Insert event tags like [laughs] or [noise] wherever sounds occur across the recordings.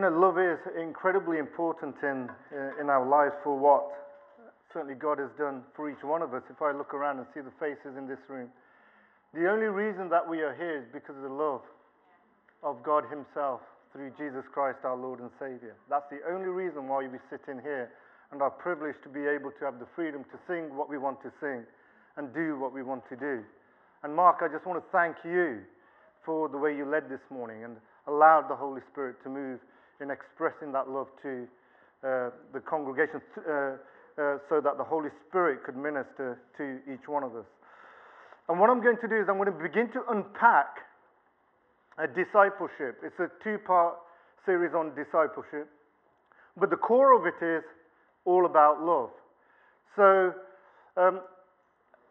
you know, love is incredibly important in, uh, in our lives for what certainly God has done for each one of us. If I look around and see the faces in this room, the only reason that we are here is because of the love of God Himself through Jesus Christ, our Lord and Savior. That's the only reason why we sit in here and are privileged to be able to have the freedom to sing what we want to sing and do what we want to do. And Mark, I just want to thank you for the way you led this morning and allowed the Holy Spirit to move in expressing that love to uh, the congregation uh, uh, so that the Holy Spirit could minister to each one of us. And what I'm going to do is I'm going to begin to unpack a discipleship. It's a two part series on discipleship. But the core of it is all about love. So, um,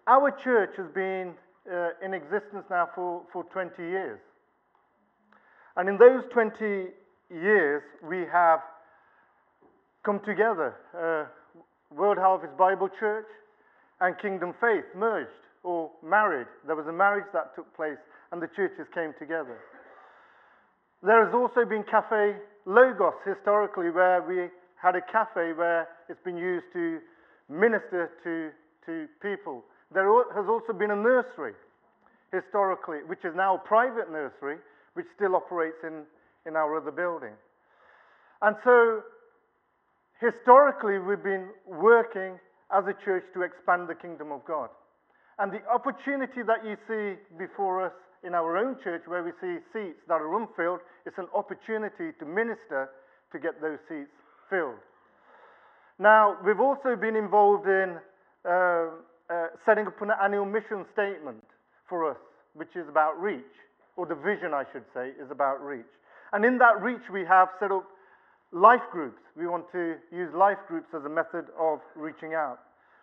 our church has been uh, in existence now for, for 20 years. And in those 20 years, we have come together. Uh, World Harvest Bible Church and Kingdom Faith merged or married. There was a marriage that took place, and the churches came together. There has also been Cafe Logos historically, where we had a cafe where it's been used to minister to, to people. There has also been a nursery historically, which is now a private nursery, which still operates in, in our other building. And so, historically, we've been working as a church to expand the kingdom of God. And the opportunity that you see before us in our own church, where we see seats that are unfilled, it's an opportunity to minister to get those seats filled. Now, we've also been involved in uh, uh, setting up an annual mission statement for us, which is about reach, or the vision, I should say, is about reach. And in that reach, we have set up life groups. We want to use life groups as a method of reaching out.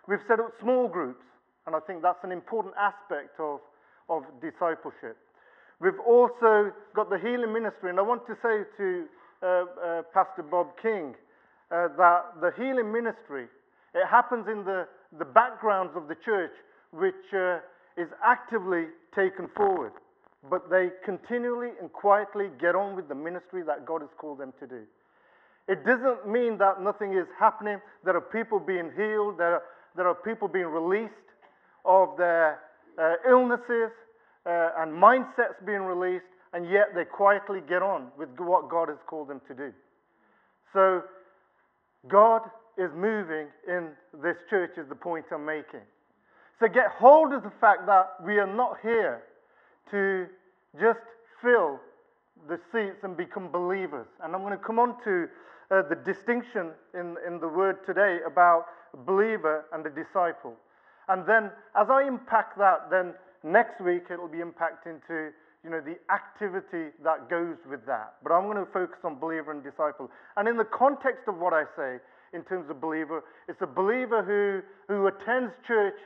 We've set up small groups, and I think that's an important aspect of, of discipleship. We've also got the healing ministry, and I want to say to uh, uh, Pastor Bob King uh, that the healing ministry, it happens in the, the backgrounds of the church, which uh, is actively taken forward. But they continually and quietly get on with the ministry that God has called them to do. It doesn't mean that nothing is happening. There are people being healed, there are, there are people being released of their uh, illnesses uh, and mindsets being released, and yet they quietly get on with what God has called them to do. So God is moving in this church, is the point I'm making. So get hold of the fact that we are not here to just fill the seats and become believers. And I'm going to come on to uh, the distinction in, in the word today about believer and a disciple. And then as I unpack that, then next week it'll be impact into you know, the activity that goes with that. But I'm going to focus on believer and disciple. And in the context of what I say, in terms of believer, it's a believer who, who attends church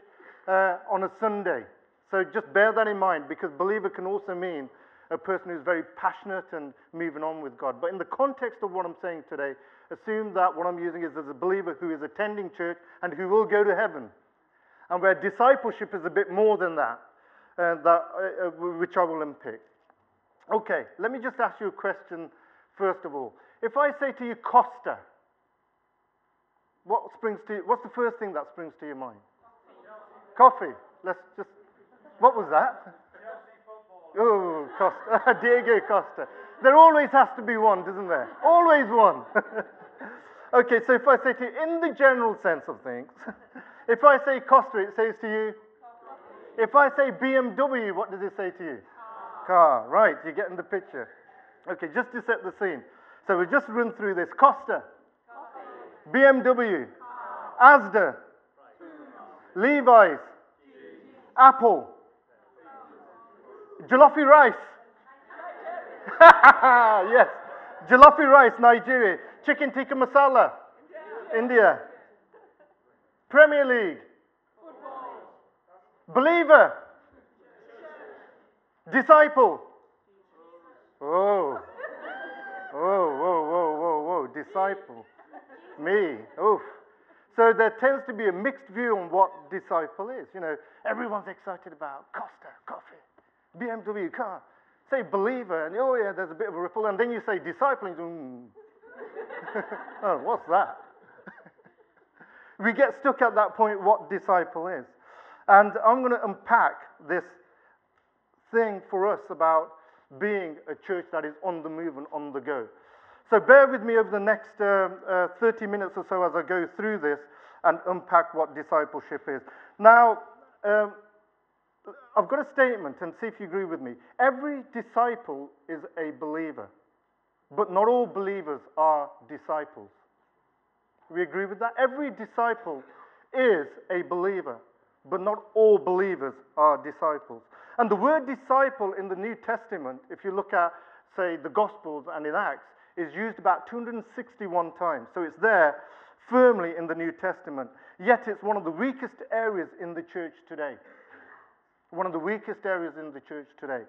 uh, on a Sunday. So just bear that in mind because believer can also mean a person who's very passionate and moving on with God. But in the context of what I'm saying today, assume that what I'm using is as a believer who is attending church and who will go to heaven. And where discipleship is a bit more than that uh, that, uh, uh, which I will unpick. Okay, let me just ask you a question first of all. If I say to you Costa, what springs to you, what's the first thing that springs to your mind? Coffee. Let's just. What was that? Oh, Costa. [laughs] Diego Costa. There always has to be one, doesn't there? Always one. [laughs] okay, so if I say to you, in the general sense of things, [laughs] if I say Costa, it says to you if I say BMW, what does it say to you? Car. Car. Right, you're getting the picture. Okay, just to set the scene. So we'll just run through this. Costa. BMW. Asda. Levi's. Apple. Jollofi rice. [laughs] yes. Jollofi rice, Nigeria. Chicken tikka masala. India. India. Premier League. Believer. Disciple. Oh. Oh, whoa, whoa, whoa, whoa. Disciple. Me. Oof. So there tends to be a mixed view on what disciple is. You know, everyone's excited about Costa, BMW car. Say believer, and oh yeah, there's a bit of a ripple. And then you say discipling. mm, [laughs] oh, what's that? [laughs] we get stuck at that point what disciple is. And I'm going to unpack this thing for us about being a church that is on the move and on the go. So bear with me over the next uh, uh, 30 minutes or so as I go through this and unpack what discipleship is. Now, um, I've got a statement and see if you agree with me. Every disciple is a believer, but not all believers are disciples. We agree with that? Every disciple is a believer, but not all believers are disciples. And the word disciple in the New Testament, if you look at, say, the Gospels and in Acts, is used about 261 times. So it's there firmly in the New Testament. Yet it's one of the weakest areas in the church today. One of the weakest areas in the church today.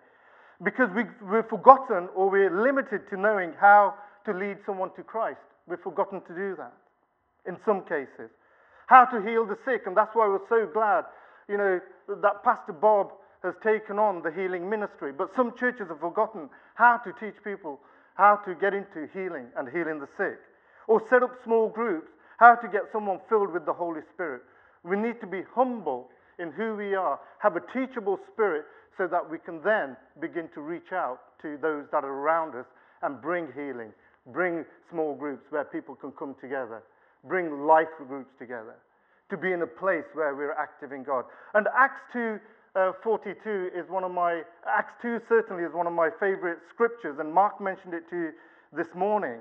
Because we, we've forgotten or we're limited to knowing how to lead someone to Christ. We've forgotten to do that in some cases. How to heal the sick, and that's why we're so glad, you know, that Pastor Bob has taken on the healing ministry. But some churches have forgotten how to teach people how to get into healing and healing the sick. Or set up small groups, how to get someone filled with the Holy Spirit. We need to be humble in who we are, have a teachable spirit so that we can then begin to reach out to those that are around us and bring healing, bring small groups where people can come together bring life groups together, to be in a place where we're active in God. And Acts 2 uh, 42 is one of my, Acts 2 certainly is one of my favorite scriptures, and Mark mentioned it to you this morning,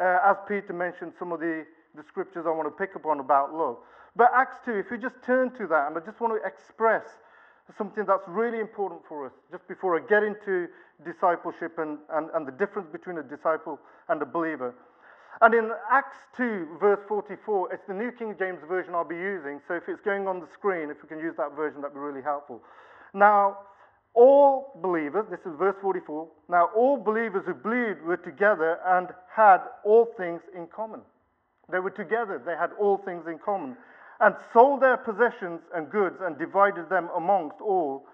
uh, as Peter mentioned some of the, the scriptures I want to pick up on about love. But Acts 2, if you just turn to that, and I just want to express something that's really important for us, just before I get into discipleship and, and, and the difference between a disciple and a believer. And in Acts 2, verse 44, it's the New King James Version I'll be using. So if it's going on the screen, if we can use that version, that'd be really helpful. Now, all believers, this is verse 44, now all believers who believed were together and had all things in common. They were together, they had all things in common, and sold their possessions and goods and divided them amongst all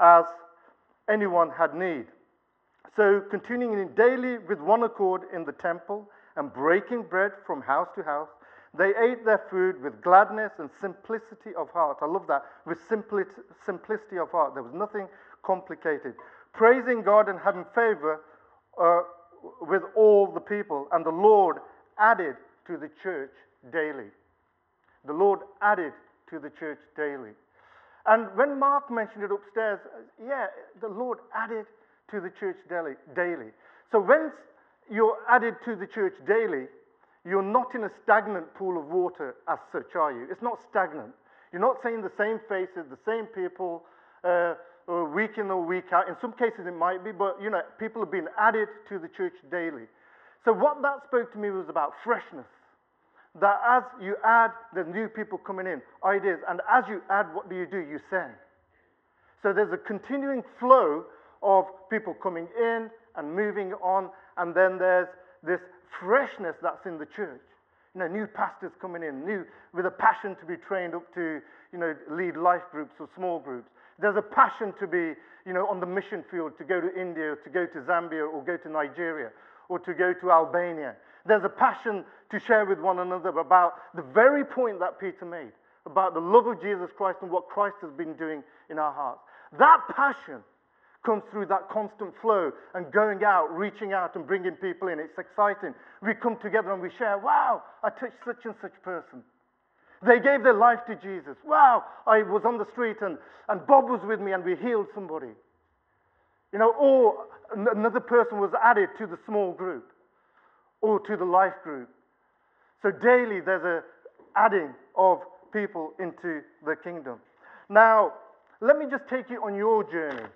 as anyone had need. So, continuing daily with one accord in the temple and breaking bread from house to house. They ate their food with gladness and simplicity of heart. I love that. With simplicity of heart. There was nothing complicated. Praising God and having favor uh, with all the people. And the Lord added to the church daily. The Lord added to the church daily. And when Mark mentioned it upstairs, yeah, the Lord added to the church daily. daily. So when you're added to the church daily, you're not in a stagnant pool of water as such, are you? It's not stagnant. You're not seeing the same faces, the same people, uh, week in or week out. In some cases it might be, but you know, people have been added to the church daily. So what that spoke to me was about freshness. That as you add, there's new people coming in, ideas, and as you add, what do you do? You send. So there's a continuing flow of people coming in and moving on and then there's this freshness that's in the church. You know, new pastors coming in, new with a passion to be trained up to, you know, lead life groups or small groups. There's a passion to be, you know, on the mission field, to go to India, to go to Zambia, or go to Nigeria, or to go to Albania. There's a passion to share with one another about the very point that Peter made, about the love of Jesus Christ and what Christ has been doing in our hearts. That passion comes through that constant flow and going out, reaching out and bringing people in. It's exciting. We come together and we share, wow, I touched such and such person. They gave their life to Jesus. Wow, I was on the street and, and Bob was with me and we healed somebody. You know, or another person was added to the small group or to the life group. So daily there's a adding of people into the kingdom. Now, let me just take you on your journey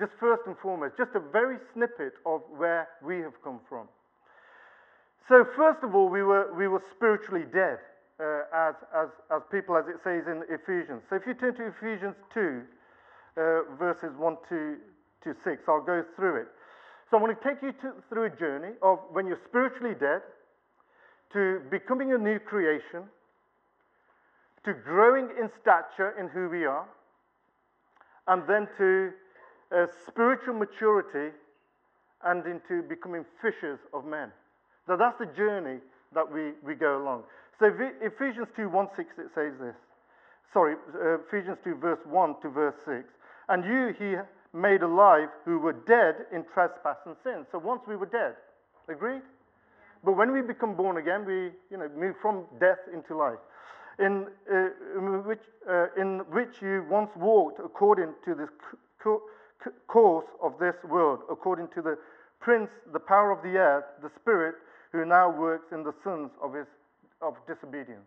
just first and foremost, just a very snippet of where we have come from. So, first of all, we were, we were spiritually dead uh, as, as, as people, as it says in Ephesians. So, if you turn to Ephesians 2, uh, verses 1 to, to 6, I'll go through it. So, I want to take you to, through a journey of when you're spiritually dead to becoming a new creation, to growing in stature in who we are, and then to uh, spiritual maturity and into becoming fishers of men. That that's the journey that we, we go along. So Ephesians 2 1 6, it says this. Sorry, uh, Ephesians 2 verse 1 to verse 6. And you he made alive who were dead in trespass and sin. So once we were dead. Agreed? But when we become born again, we you know, move from death into life. In, uh, in, which, uh, in which you once walked according to the co- co- course of this world, according to the prince, the power of the air, the spirit who now works in the sons of, his, of disobedience.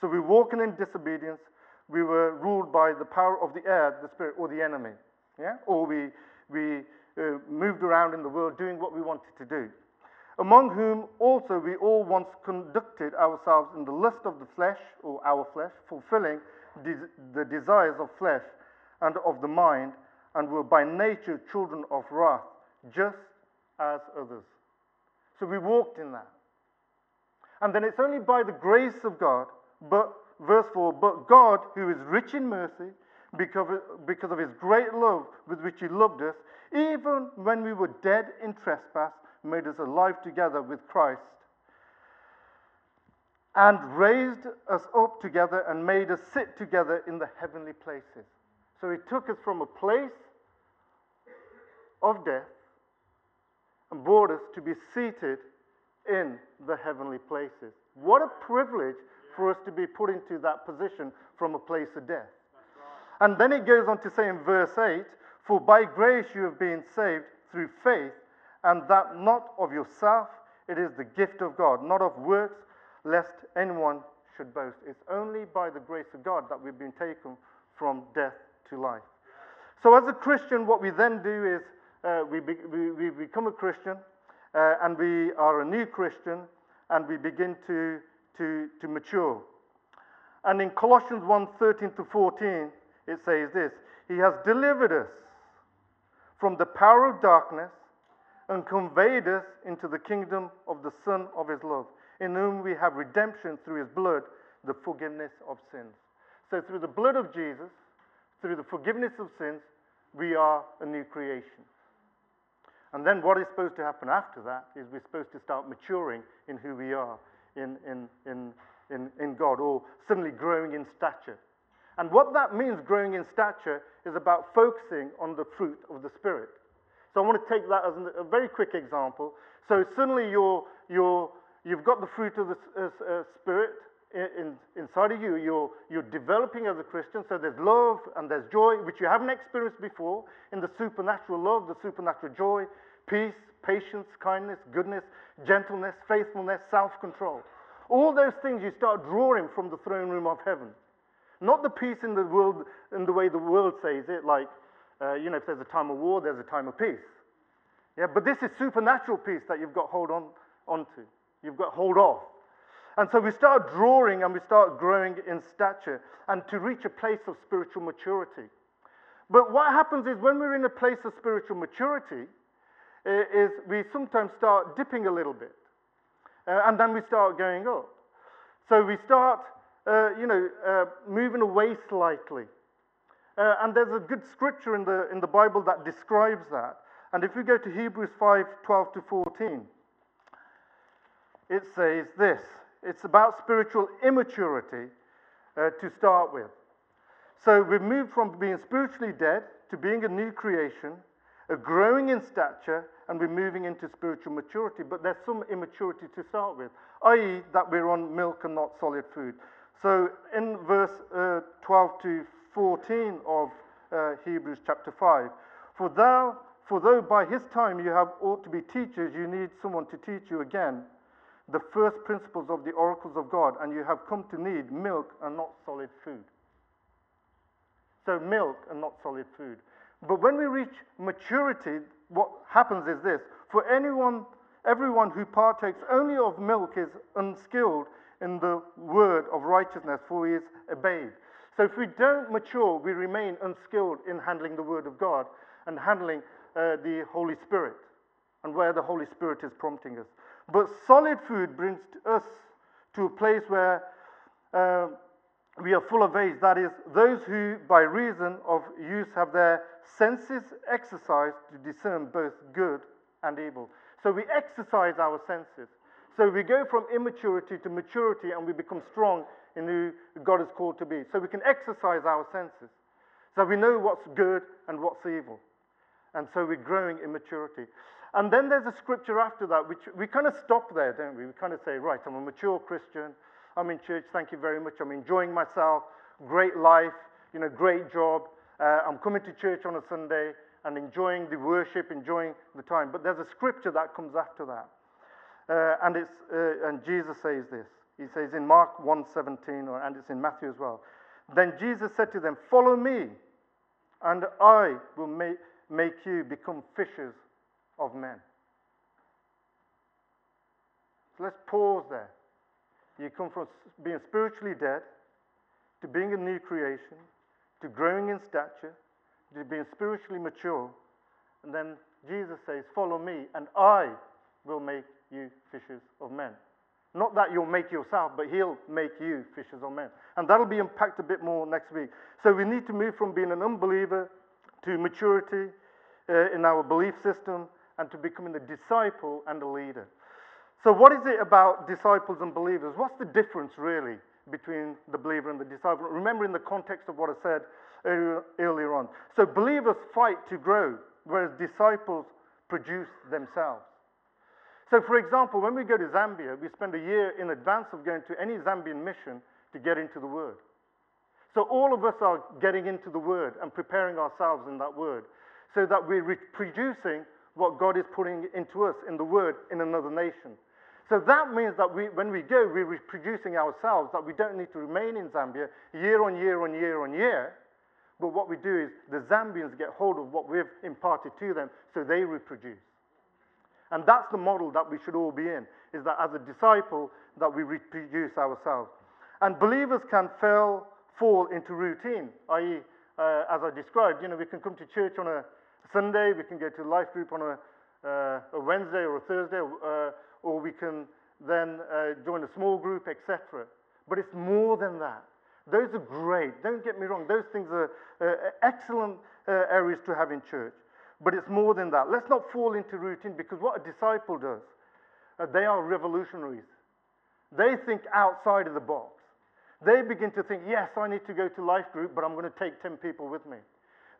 So we're walking in disobedience. We were ruled by the power of the air, the spirit, or the enemy. Yeah? Or we, we uh, moved around in the world doing what we wanted to do among whom also we all once conducted ourselves in the lust of the flesh, or our flesh, fulfilling the desires of flesh and of the mind, and were by nature children of wrath, just as others. So we walked in that. And then it's only by the grace of God, but, verse 4, but God, who is rich in mercy, because of his great love with which he loved us, even when we were dead in trespass, made us alive together with Christ, and raised us up together and made us sit together in the heavenly places. So he took us from a place of death and brought us to be seated in the heavenly places. What a privilege for us to be put into that position from a place of death. And then it goes on to say in verse 8 For by grace you have been saved through faith, and that not of yourself, it is the gift of God, not of works, lest anyone should boast. It's only by the grace of God that we've been taken from death to life. So, as a Christian, what we then do is uh, we, be, we, we, become a Christian uh, and we are a new Christian and we begin to, to, to mature. And in Colossians 1 13 to 14, it says this He has delivered us from the power of darkness and conveyed us into the kingdom of the Son of his love, in whom we have redemption through his blood, the forgiveness of sins. So, through the blood of Jesus, through the forgiveness of sins, we are a new creation. And then what is supposed to happen after that is we're supposed to start maturing in who we are in, in, in, in, in God, or suddenly growing in stature. And what that means, growing in stature, is about focusing on the fruit of the Spirit. So I want to take that as a very quick example. So suddenly you're, you're, you've got the fruit of the uh, uh, Spirit in, in, inside of you. You're, you're developing as a Christian. So there's love and there's joy, which you haven't experienced before in the supernatural love, the supernatural joy, peace, patience, kindness, goodness, gentleness, faithfulness, self control. All those things you start drawing from the throne room of heaven. Not the peace in the world, in the way the world says it, like uh, you know, if there's a time of war, there's a time of peace. Yeah, but this is supernatural peace that you've got hold on onto. You've got hold of. And so we start drawing and we start growing in stature and to reach a place of spiritual maturity. But what happens is when we're in a place of spiritual maturity, is we sometimes start dipping a little bit. Uh, and then we start going up. So we start, uh, you know, uh, moving away slightly. Uh, and there's a good scripture in the, in the Bible that describes that. And if we go to Hebrews 5 12 to 14, it says this it's about spiritual immaturity uh, to start with. So we've moved from being spiritually dead to being a new creation, a growing in stature, and we're moving into spiritual maturity. But there's some immaturity to start with, i.e., that we're on milk and not solid food. So in verse uh, 12 to 14 of uh, Hebrews chapter 5. For thou, for though by his time you have ought to be teachers, you need someone to teach you again the first principles of the oracles of God, and you have come to need milk and not solid food. So, milk and not solid food. But when we reach maturity, what happens is this for anyone, everyone who partakes only of milk is unskilled in the word of righteousness, for he is a babe. So if we don't mature, we remain unskilled in handling the Word of God and handling uh, the Holy Spirit and where the Holy Spirit is prompting us. But solid food brings us to a place where uh, we are full of age. That is, those who, by reason of use, have their senses exercised to discern both good and evil. So we exercise our senses. So we go from immaturity to maturity and we become strong in who God is called to be. So we can exercise our senses. So we know what's good and what's evil. And so we're growing in maturity. And then there's a scripture after that, which we kind of stop there, don't we? We kind of say, right, I'm a mature Christian. I'm in church, thank you very much. I'm enjoying myself, great life, you know, great job. Uh, I'm coming to church on a Sunday and enjoying the worship, enjoying the time. But there's a scripture that comes after that. Uh, and, it's, uh, and Jesus says this. He says in Mark 1.17, or, and it's in Matthew as well. Then Jesus said to them, Follow me, and I will make, make you become fishers of men. So let's pause there. You come from being spiritually dead to being a new creation, to growing in stature, to being spiritually mature. And then Jesus says, Follow me, and I will make you fishers of men. Not that you'll make yourself, but He'll make you fishers of men. And that'll be unpacked a bit more next week. So we need to move from being an unbeliever to maturity uh, in our belief system and to becoming a disciple and a leader. So, what is it about disciples and believers? What's the difference really between the believer and the disciple? Remember, in the context of what I said earlier, earlier on. So, believers fight to grow, whereas disciples produce themselves. So, for example, when we go to Zambia, we spend a year in advance of going to any Zambian mission to get into the Word. So, all of us are getting into the Word and preparing ourselves in that Word so that we're producing what God is putting into us in the Word in another nation. So that means that we, when we go, we're reproducing ourselves, that we don't need to remain in Zambia year on year on year on year. But what we do is the Zambians get hold of what we've imparted to them, so they reproduce. And that's the model that we should all be in, is that as a disciple, that we reproduce ourselves. And believers can fail, fall into routine, i.e., uh, as I described, you know, we can come to church on a Sunday, we can go to a life group on a, uh, a Wednesday or a Thursday, uh, or we can then uh, join a small group, etc. But it's more than that. Those are great. Don't get me wrong. Those things are uh, excellent uh, areas to have in church. But it's more than that. Let's not fall into routine because what a disciple does, uh, they are revolutionaries. They think outside of the box. They begin to think, yes, I need to go to life group, but I'm going to take 10 people with me.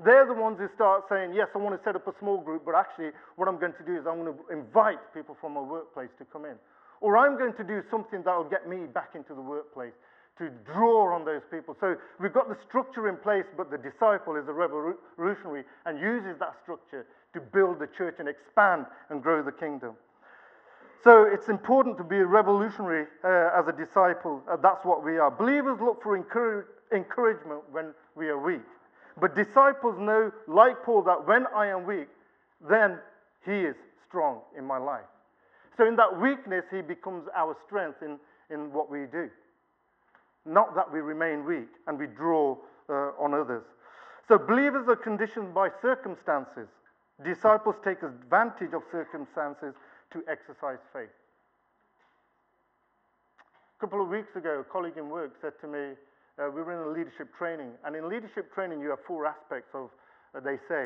They're the ones who start saying, Yes, I want to set up a small group, but actually, what I'm going to do is I'm going to invite people from my workplace to come in. Or I'm going to do something that will get me back into the workplace to draw on those people. So we've got the structure in place, but the disciple is a revolutionary and uses that structure to build the church and expand and grow the kingdom. So it's important to be a revolutionary uh, as a disciple. Uh, that's what we are. Believers look for encouragement when we are weak. But disciples know, like Paul, that when I am weak, then he is strong in my life. So in that weakness, he becomes our strength in, in what we do. Not that we remain weak and we draw uh, on others. So believers are conditioned by circumstances. Disciples take advantage of circumstances to exercise faith. A couple of weeks ago, a colleague in work said to me, uh, we were in a leadership training, and in leadership training, you have four aspects of, uh, they say,